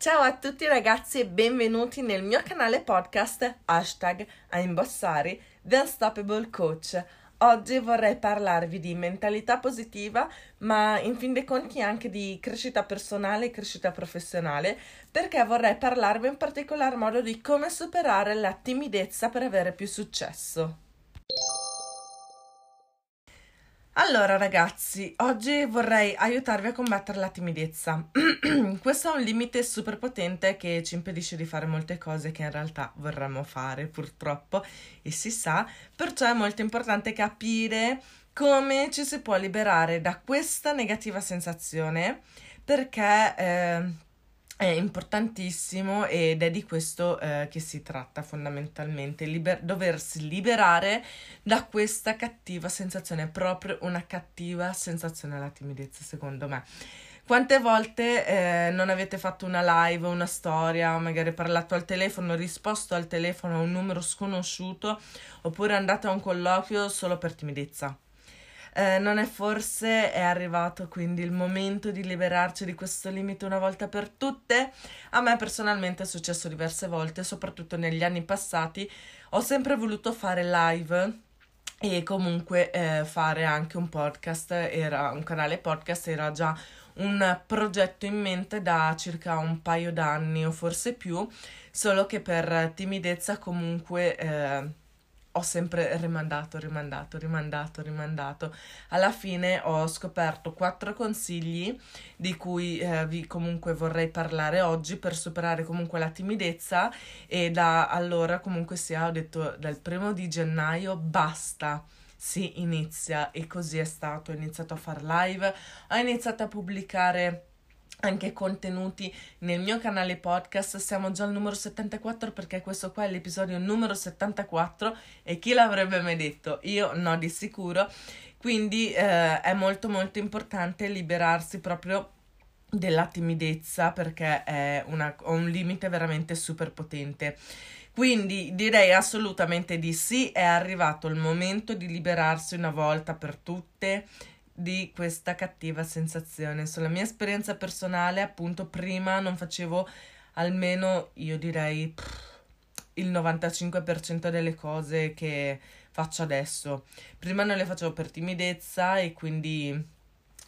Ciao a tutti ragazzi e benvenuti nel mio canale podcast hashtag a imbossare The Unstoppable Coach. Oggi vorrei parlarvi di mentalità positiva, ma in fin dei conti anche di crescita personale e crescita professionale, perché vorrei parlarvi in particolar modo di come superare la timidezza per avere più successo. Allora ragazzi, oggi vorrei aiutarvi a combattere la timidezza. Questo è un limite super potente che ci impedisce di fare molte cose che in realtà vorremmo fare, purtroppo, e si sa, perciò è molto importante capire come ci si può liberare da questa negativa sensazione perché eh, è importantissimo ed è di questo eh, che si tratta fondamentalmente, liber- doversi liberare da questa cattiva sensazione, proprio una cattiva sensazione la timidezza secondo me. Quante volte eh, non avete fatto una live, una storia, magari parlato al telefono, risposto al telefono a un numero sconosciuto oppure andate a un colloquio solo per timidezza? Eh, non è forse è arrivato quindi il momento di liberarci di questo limite una volta per tutte? A me personalmente è successo diverse volte, soprattutto negli anni passati. Ho sempre voluto fare live e comunque eh, fare anche un podcast, era un canale podcast, era già un progetto in mente da circa un paio d'anni o forse più, solo che per timidezza comunque eh, ho sempre rimandato, rimandato, rimandato, rimandato. Alla fine ho scoperto quattro consigli di cui eh, vi comunque vorrei parlare oggi per superare comunque la timidezza e da allora comunque sia ho detto dal primo di gennaio basta si inizia e così è stato. Ho iniziato a fare live, ho iniziato a pubblicare anche contenuti nel mio canale podcast. Siamo già al numero 74 perché questo qua è l'episodio numero 74 e chi l'avrebbe mai detto? Io no di sicuro. Quindi eh, è molto molto importante liberarsi proprio della timidezza perché è una, un limite veramente super potente. Quindi direi assolutamente di sì, è arrivato il momento di liberarsi una volta per tutte di questa cattiva sensazione. Sulla mia esperienza personale, appunto, prima non facevo almeno, io direi, pff, il 95% delle cose che faccio adesso. Prima non le facevo per timidezza e quindi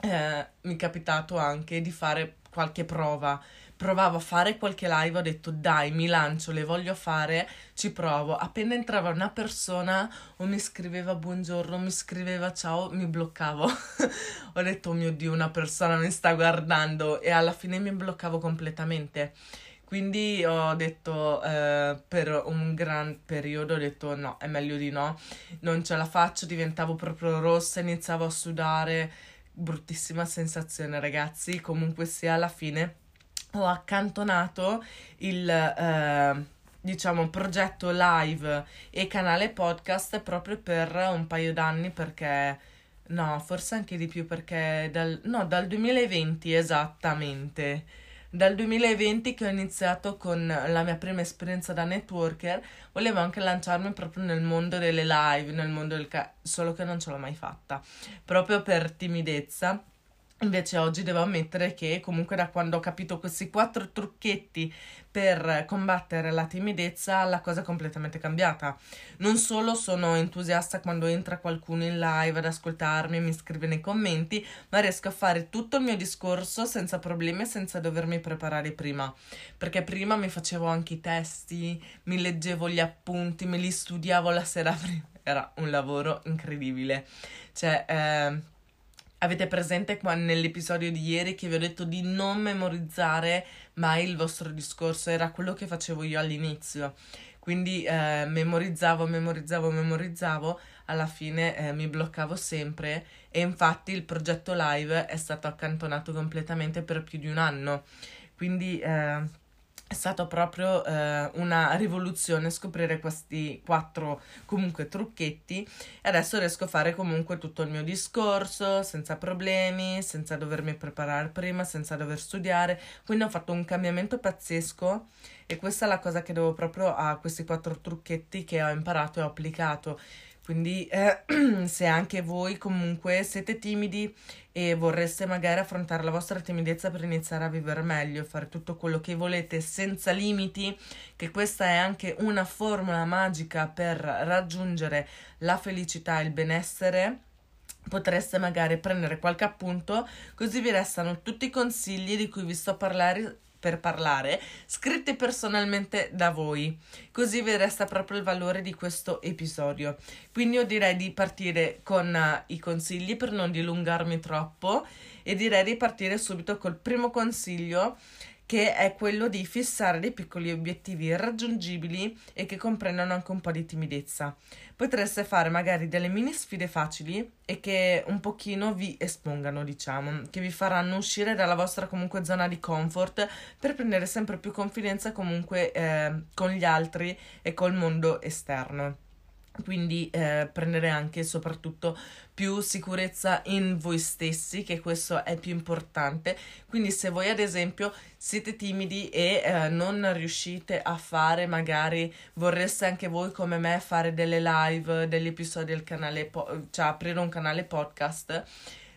eh, mi è capitato anche di fare qualche prova provavo a fare qualche live, ho detto dai, mi lancio, le voglio fare, ci provo. Appena entrava una persona o mi scriveva buongiorno, mi scriveva ciao, mi bloccavo. ho detto, oh mio Dio, una persona mi sta guardando e alla fine mi bloccavo completamente. Quindi ho detto eh, per un gran periodo, ho detto no, è meglio di no, non ce la faccio, diventavo proprio rossa, iniziavo a sudare, bruttissima sensazione ragazzi, comunque sia alla fine ho accantonato il eh, diciamo progetto live e canale podcast proprio per un paio d'anni perché no, forse anche di più perché dal no, dal 2020 esattamente. Dal 2020 che ho iniziato con la mia prima esperienza da networker, volevo anche lanciarmi proprio nel mondo delle live, nel mondo del ca- solo che non ce l'ho mai fatta, proprio per timidezza Invece oggi devo ammettere che comunque da quando ho capito questi quattro trucchetti per combattere la timidezza la cosa è completamente cambiata. Non solo sono entusiasta quando entra qualcuno in live ad ascoltarmi e mi scrive nei commenti, ma riesco a fare tutto il mio discorso senza problemi e senza dovermi preparare prima. Perché prima mi facevo anche i testi, mi leggevo gli appunti, me li studiavo la sera prima. Era un lavoro incredibile. Cioè, eh, Avete presente qua nell'episodio di ieri che vi ho detto di non memorizzare mai il vostro discorso? Era quello che facevo io all'inizio. Quindi eh, memorizzavo, memorizzavo, memorizzavo, alla fine eh, mi bloccavo sempre e infatti il progetto live è stato accantonato completamente per più di un anno. Quindi eh, è stato proprio eh, una rivoluzione scoprire questi quattro comunque trucchetti. E adesso riesco a fare comunque tutto il mio discorso senza problemi, senza dovermi preparare prima, senza dover studiare, quindi ho fatto un cambiamento pazzesco e questa è la cosa che devo proprio a questi quattro trucchetti che ho imparato e ho applicato quindi eh, se anche voi comunque siete timidi e vorreste magari affrontare la vostra timidezza per iniziare a vivere meglio, fare tutto quello che volete senza limiti, che questa è anche una formula magica per raggiungere la felicità e il benessere, potreste magari prendere qualche appunto, così vi restano tutti i consigli di cui vi sto parlare per parlare, scritti personalmente da voi, così vi resta proprio il valore di questo episodio. Quindi io direi di partire con uh, i consigli per non dilungarmi troppo e direi di partire subito col primo consiglio che è quello di fissare dei piccoli obiettivi raggiungibili e che comprendono anche un po' di timidezza. Potreste fare magari delle mini sfide facili e che un pochino vi espongano, diciamo, che vi faranno uscire dalla vostra comunque zona di comfort per prendere sempre più confidenza comunque eh, con gli altri e col mondo esterno quindi eh, prendere anche e soprattutto più sicurezza in voi stessi, che questo è più importante. Quindi se voi ad esempio siete timidi e eh, non riuscite a fare, magari vorreste anche voi come me fare delle live, degli episodi del canale, po- cioè aprire un canale podcast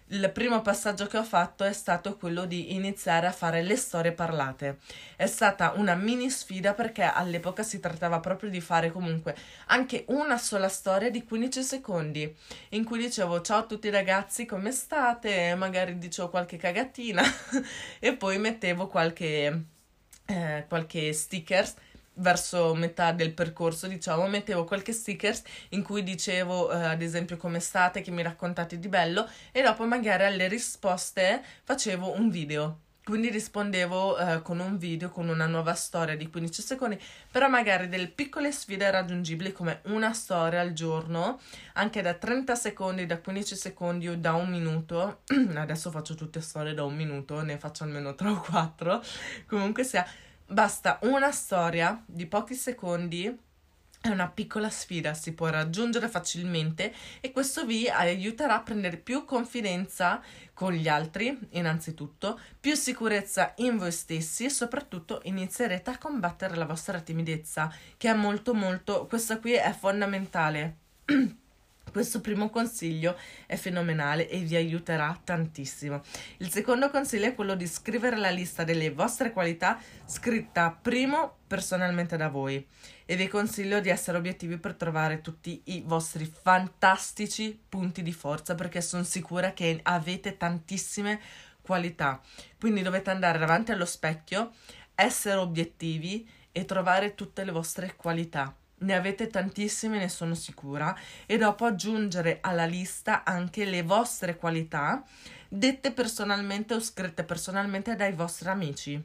il primo passaggio che ho fatto è stato quello di iniziare a fare le storie parlate. È stata una mini sfida perché all'epoca si trattava proprio di fare comunque anche una sola storia di 15 secondi in cui dicevo ciao a tutti ragazzi come state, magari dicevo qualche cagatina e poi mettevo qualche, eh, qualche stickers verso metà del percorso, diciamo, mettevo qualche stickers in cui dicevo eh, ad esempio come state, che mi raccontate di bello e dopo magari alle risposte facevo un video. Quindi rispondevo eh, con un video, con una nuova storia di 15 secondi, però magari delle piccole sfide raggiungibili come una storia al giorno, anche da 30 secondi, da 15 secondi o da un minuto. Adesso faccio tutte storie da un minuto, ne faccio almeno 3 o 4. Comunque sia, Basta una storia di pochi secondi è una piccola sfida, si può raggiungere facilmente e questo vi aiuterà a prendere più confidenza con gli altri, innanzitutto, più sicurezza in voi stessi e soprattutto inizierete a combattere la vostra timidezza, che è molto molto, questa qui è fondamentale. Questo primo consiglio è fenomenale e vi aiuterà tantissimo. Il secondo consiglio è quello di scrivere la lista delle vostre qualità scritta primo personalmente da voi e vi consiglio di essere obiettivi per trovare tutti i vostri fantastici punti di forza perché sono sicura che avete tantissime qualità. Quindi dovete andare davanti allo specchio, essere obiettivi e trovare tutte le vostre qualità ne avete tantissime, ne sono sicura, e dopo aggiungere alla lista anche le vostre qualità, dette personalmente o scritte personalmente dai vostri amici.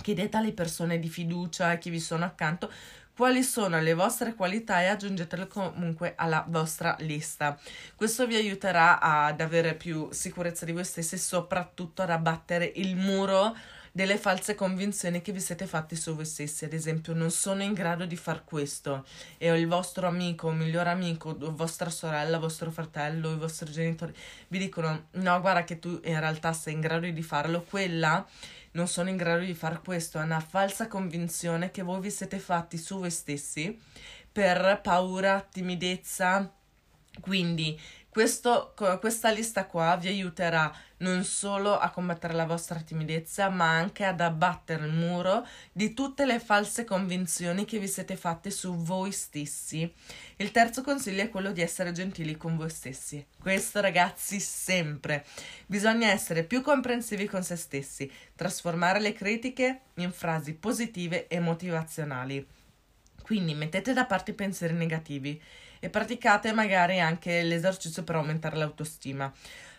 Chiedete alle persone di fiducia che vi sono accanto quali sono le vostre qualità e aggiungetele comunque alla vostra lista. Questo vi aiuterà ad avere più sicurezza di voi stessi e soprattutto ad abbattere il muro delle false convinzioni che vi siete fatti su voi stessi. Ad esempio, non sono in grado di far questo e il vostro amico, migliore amico, vostra sorella, vostro fratello, i vostri genitori vi dicono: No, guarda che tu in realtà sei in grado di farlo. Quella non sono in grado di fare questo. È una falsa convinzione che voi vi siete fatti su voi stessi per paura, timidezza. Quindi questo, questa lista qua vi aiuterà non solo a combattere la vostra timidezza, ma anche ad abbattere il muro di tutte le false convinzioni che vi siete fatte su voi stessi. Il terzo consiglio è quello di essere gentili con voi stessi. Questo, ragazzi, sempre. Bisogna essere più comprensivi con se stessi, trasformare le critiche in frasi positive e motivazionali. Quindi mettete da parte i pensieri negativi e praticate magari anche l'esercizio per aumentare l'autostima.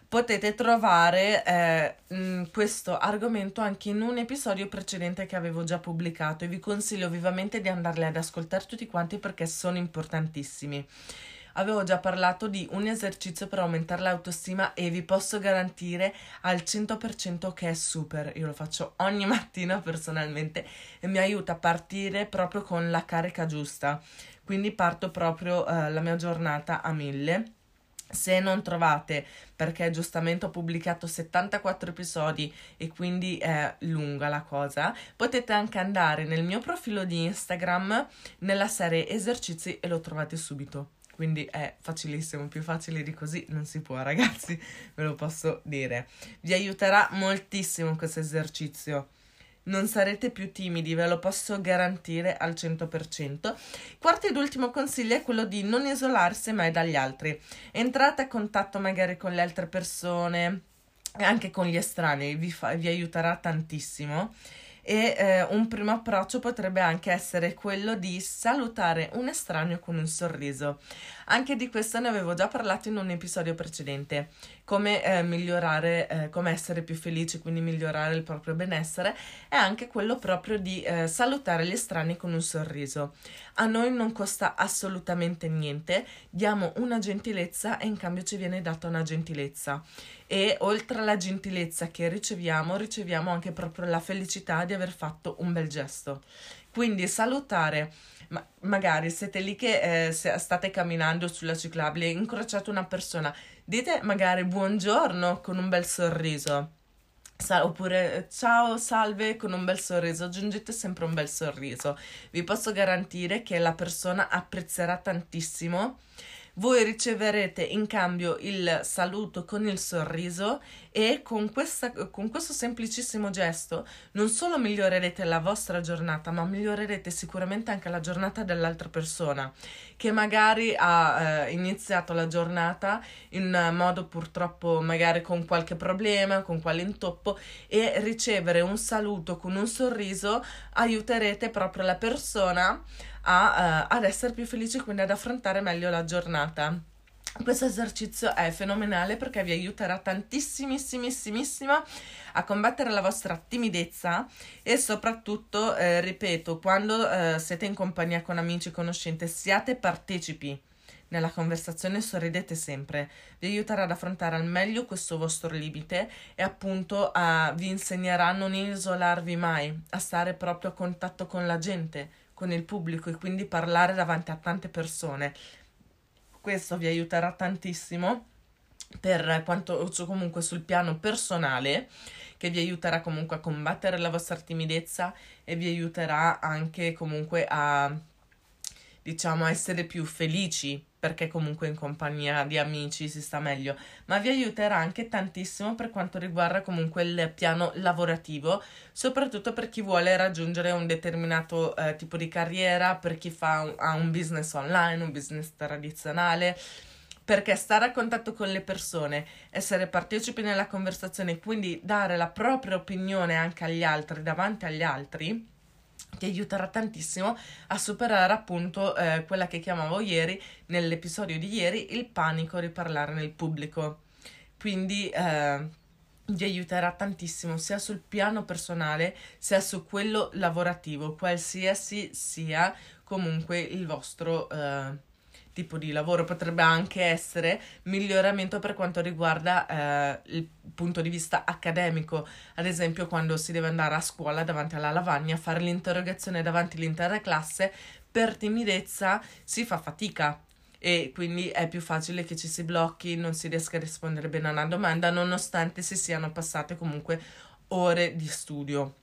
Potete trovare eh, mh, questo argomento anche in un episodio precedente che avevo già pubblicato e vi consiglio vivamente di andarli ad ascoltare tutti quanti perché sono importantissimi. avevo già parlato di un esercizio per aumentare l'autostima e vi posso garantire al 100% che è super. Io lo faccio ogni mattina personalmente e mi aiuta a partire proprio con la carica giusta. Quindi parto proprio eh, la mia giornata a mille se non trovate, perché giustamente ho pubblicato 74 episodi e quindi è lunga la cosa, potete anche andare nel mio profilo di Instagram nella serie esercizi e lo trovate subito. Quindi è facilissimo, più facile di così non si può, ragazzi, ve lo posso dire. Vi aiuterà moltissimo questo esercizio non sarete più timidi, ve lo posso garantire al 100%. Quarto ed ultimo consiglio è quello di non isolarsi mai dagli altri. Entrate a contatto magari con le altre persone, anche con gli estranei, vi, fa, vi aiuterà tantissimo e eh, un primo approccio potrebbe anche essere quello di salutare un estraneo con un sorriso. Anche di questo ne avevo già parlato in un episodio precedente, come eh, migliorare, eh, come essere più felici, quindi migliorare il proprio benessere, è anche quello proprio di eh, salutare gli estranei con un sorriso. A noi non costa assolutamente niente, diamo una gentilezza e in cambio ci viene data una gentilezza e oltre alla gentilezza che riceviamo, riceviamo anche proprio la felicità di aver fatto un bel gesto. Quindi salutare, ma magari siete lì che eh, state camminando sulla ciclabile e incrociate una persona, dite magari buongiorno con un bel sorriso. Sa- oppure ciao, salve con un bel sorriso, aggiungete sempre un bel sorriso. Vi posso garantire che la persona apprezzerà tantissimo voi riceverete in cambio il saluto con il sorriso e con, questa, con questo semplicissimo gesto non solo migliorerete la vostra giornata, ma migliorerete sicuramente anche la giornata dell'altra persona che magari ha eh, iniziato la giornata in modo purtroppo magari con qualche problema, con quale intoppo e ricevere un saluto con un sorriso aiuterete proprio la persona a, uh, ad essere più felici, quindi ad affrontare meglio la giornata. Questo esercizio è fenomenale perché vi aiuterà tantissimissimissimo a combattere la vostra timidezza e soprattutto, eh, ripeto, quando eh, siete in compagnia con amici, conoscenti, siate partecipi nella conversazione, sorridete sempre, vi aiuterà ad affrontare al meglio questo vostro limite e appunto a, vi insegnerà a non isolarvi mai, a stare proprio a contatto con la gente, con il pubblico e quindi parlare davanti a tante persone. Questo vi aiuterà tantissimo per quanto cioè comunque sul piano personale che vi aiuterà comunque a combattere la vostra timidezza e vi aiuterà anche comunque a diciamo essere più felici perché comunque in compagnia di amici si sta meglio, ma vi aiuterà anche tantissimo per quanto riguarda comunque il piano lavorativo, soprattutto per chi vuole raggiungere un determinato eh, tipo di carriera, per chi fa un, ha un business online, un business tradizionale, perché stare a contatto con le persone, essere partecipi nella conversazione, quindi dare la propria opinione anche agli altri, davanti agli altri, ti aiuterà tantissimo a superare appunto eh, quella che chiamavo ieri, nell'episodio di ieri, il panico di parlare nel pubblico. Quindi eh, vi aiuterà tantissimo sia sul piano personale sia su quello lavorativo, qualsiasi sia comunque il vostro eh, tipo di lavoro, potrebbe anche essere miglioramento per quanto riguarda eh, il punto di vista accademico, ad esempio quando si deve andare a scuola davanti alla lavagna, fare l'interrogazione davanti all'intera classe, per timidezza si fa fatica. E quindi è più facile che ci si blocchi, non si riesca a rispondere bene a una domanda, nonostante si siano passate comunque ore di studio,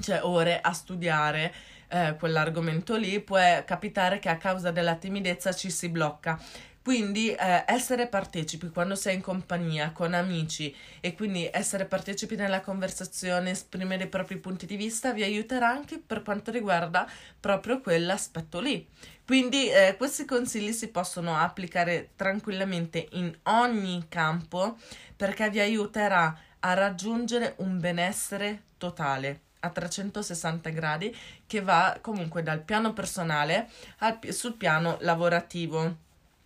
cioè ore a studiare eh, quell'argomento lì, può capitare che a causa della timidezza ci si blocca. Quindi eh, essere partecipi quando sei in compagnia con amici e quindi essere partecipi nella conversazione, esprimere i propri punti di vista vi aiuterà anche per quanto riguarda proprio quell'aspetto lì. Quindi eh, questi consigli si possono applicare tranquillamente in ogni campo perché vi aiuterà a raggiungere un benessere totale a 360 gradi che va comunque dal piano personale al, sul piano lavorativo.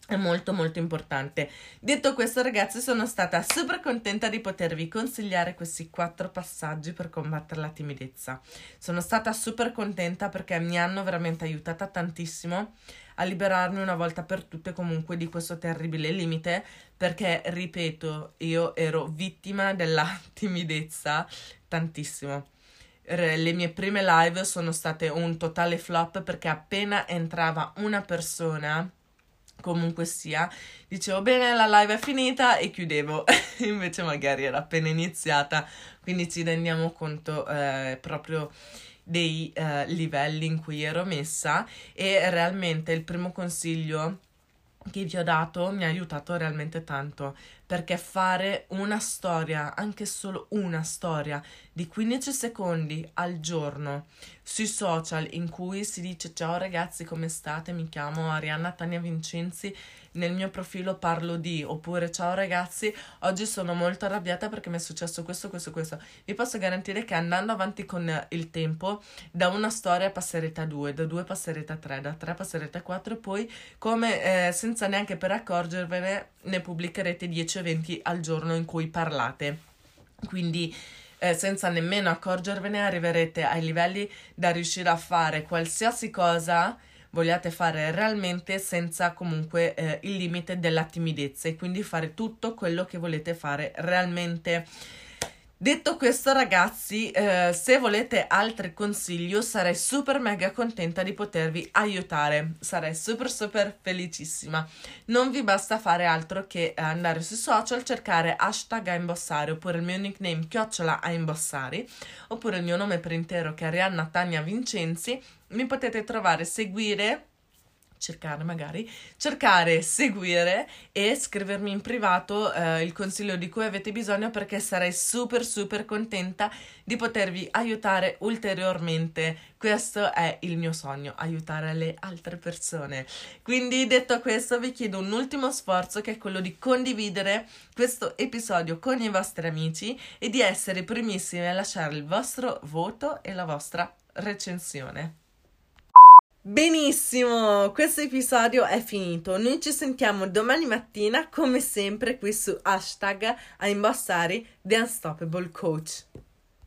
è molto molto importante. Detto questo, ragazzi, sono stata super contenta di potervi consigliare questi quattro passaggi per combattere la timidezza. Sono stata super contenta perché mi hanno veramente aiutata tantissimo a liberarmi una volta per tutte comunque di questo terribile limite perché ripeto, io ero vittima della timidezza tantissimo. Le mie prime live sono state un totale flop perché appena entrava una persona comunque sia, dicevo bene la live è finita e chiudevo, invece magari era appena iniziata, quindi ci rendiamo conto eh, proprio dei eh, livelli in cui ero messa. E realmente il primo consiglio che vi ho dato mi ha aiutato realmente tanto perché fare una storia, anche solo una storia di 15 secondi al giorno sui social in cui si dice ciao ragazzi come state, mi chiamo Arianna Tania Vincenzi nel mio profilo parlo di, oppure ciao ragazzi, oggi sono molto arrabbiata perché mi è successo questo, questo, questo. Vi posso garantire che andando avanti con il tempo, da una storia passerete a due, da due passerete a tre, da tre passerete a quattro poi, come eh, senza neanche per accorgervene, ne pubblicherete 10 o 20 al giorno in cui parlate. Quindi eh, senza nemmeno accorgervene arriverete ai livelli da riuscire a fare qualsiasi cosa vogliate fare realmente senza comunque eh, il limite della timidezza e quindi fare tutto quello che volete fare realmente. Detto questo, ragazzi, eh, se volete altri consigli, sarei super mega contenta di potervi aiutare. Sarei super super felicissima. Non vi basta fare altro che andare sui social, cercare hashtag a imbossare oppure il mio nickname chiocciola a imbossari oppure il mio nome per intero che è Arianna Tania Vincenzi. Mi potete trovare, seguire cercare magari, cercare, seguire e scrivermi in privato eh, il consiglio di cui avete bisogno perché sarei super super contenta di potervi aiutare ulteriormente. Questo è il mio sogno, aiutare le altre persone. Quindi detto questo vi chiedo un ultimo sforzo che è quello di condividere questo episodio con i vostri amici e di essere primissimi a lasciare il vostro voto e la vostra recensione. Benissimo, questo episodio è finito. Noi ci sentiamo domani mattina, come sempre, qui su hashtag a imbossare The Unstoppable Coach.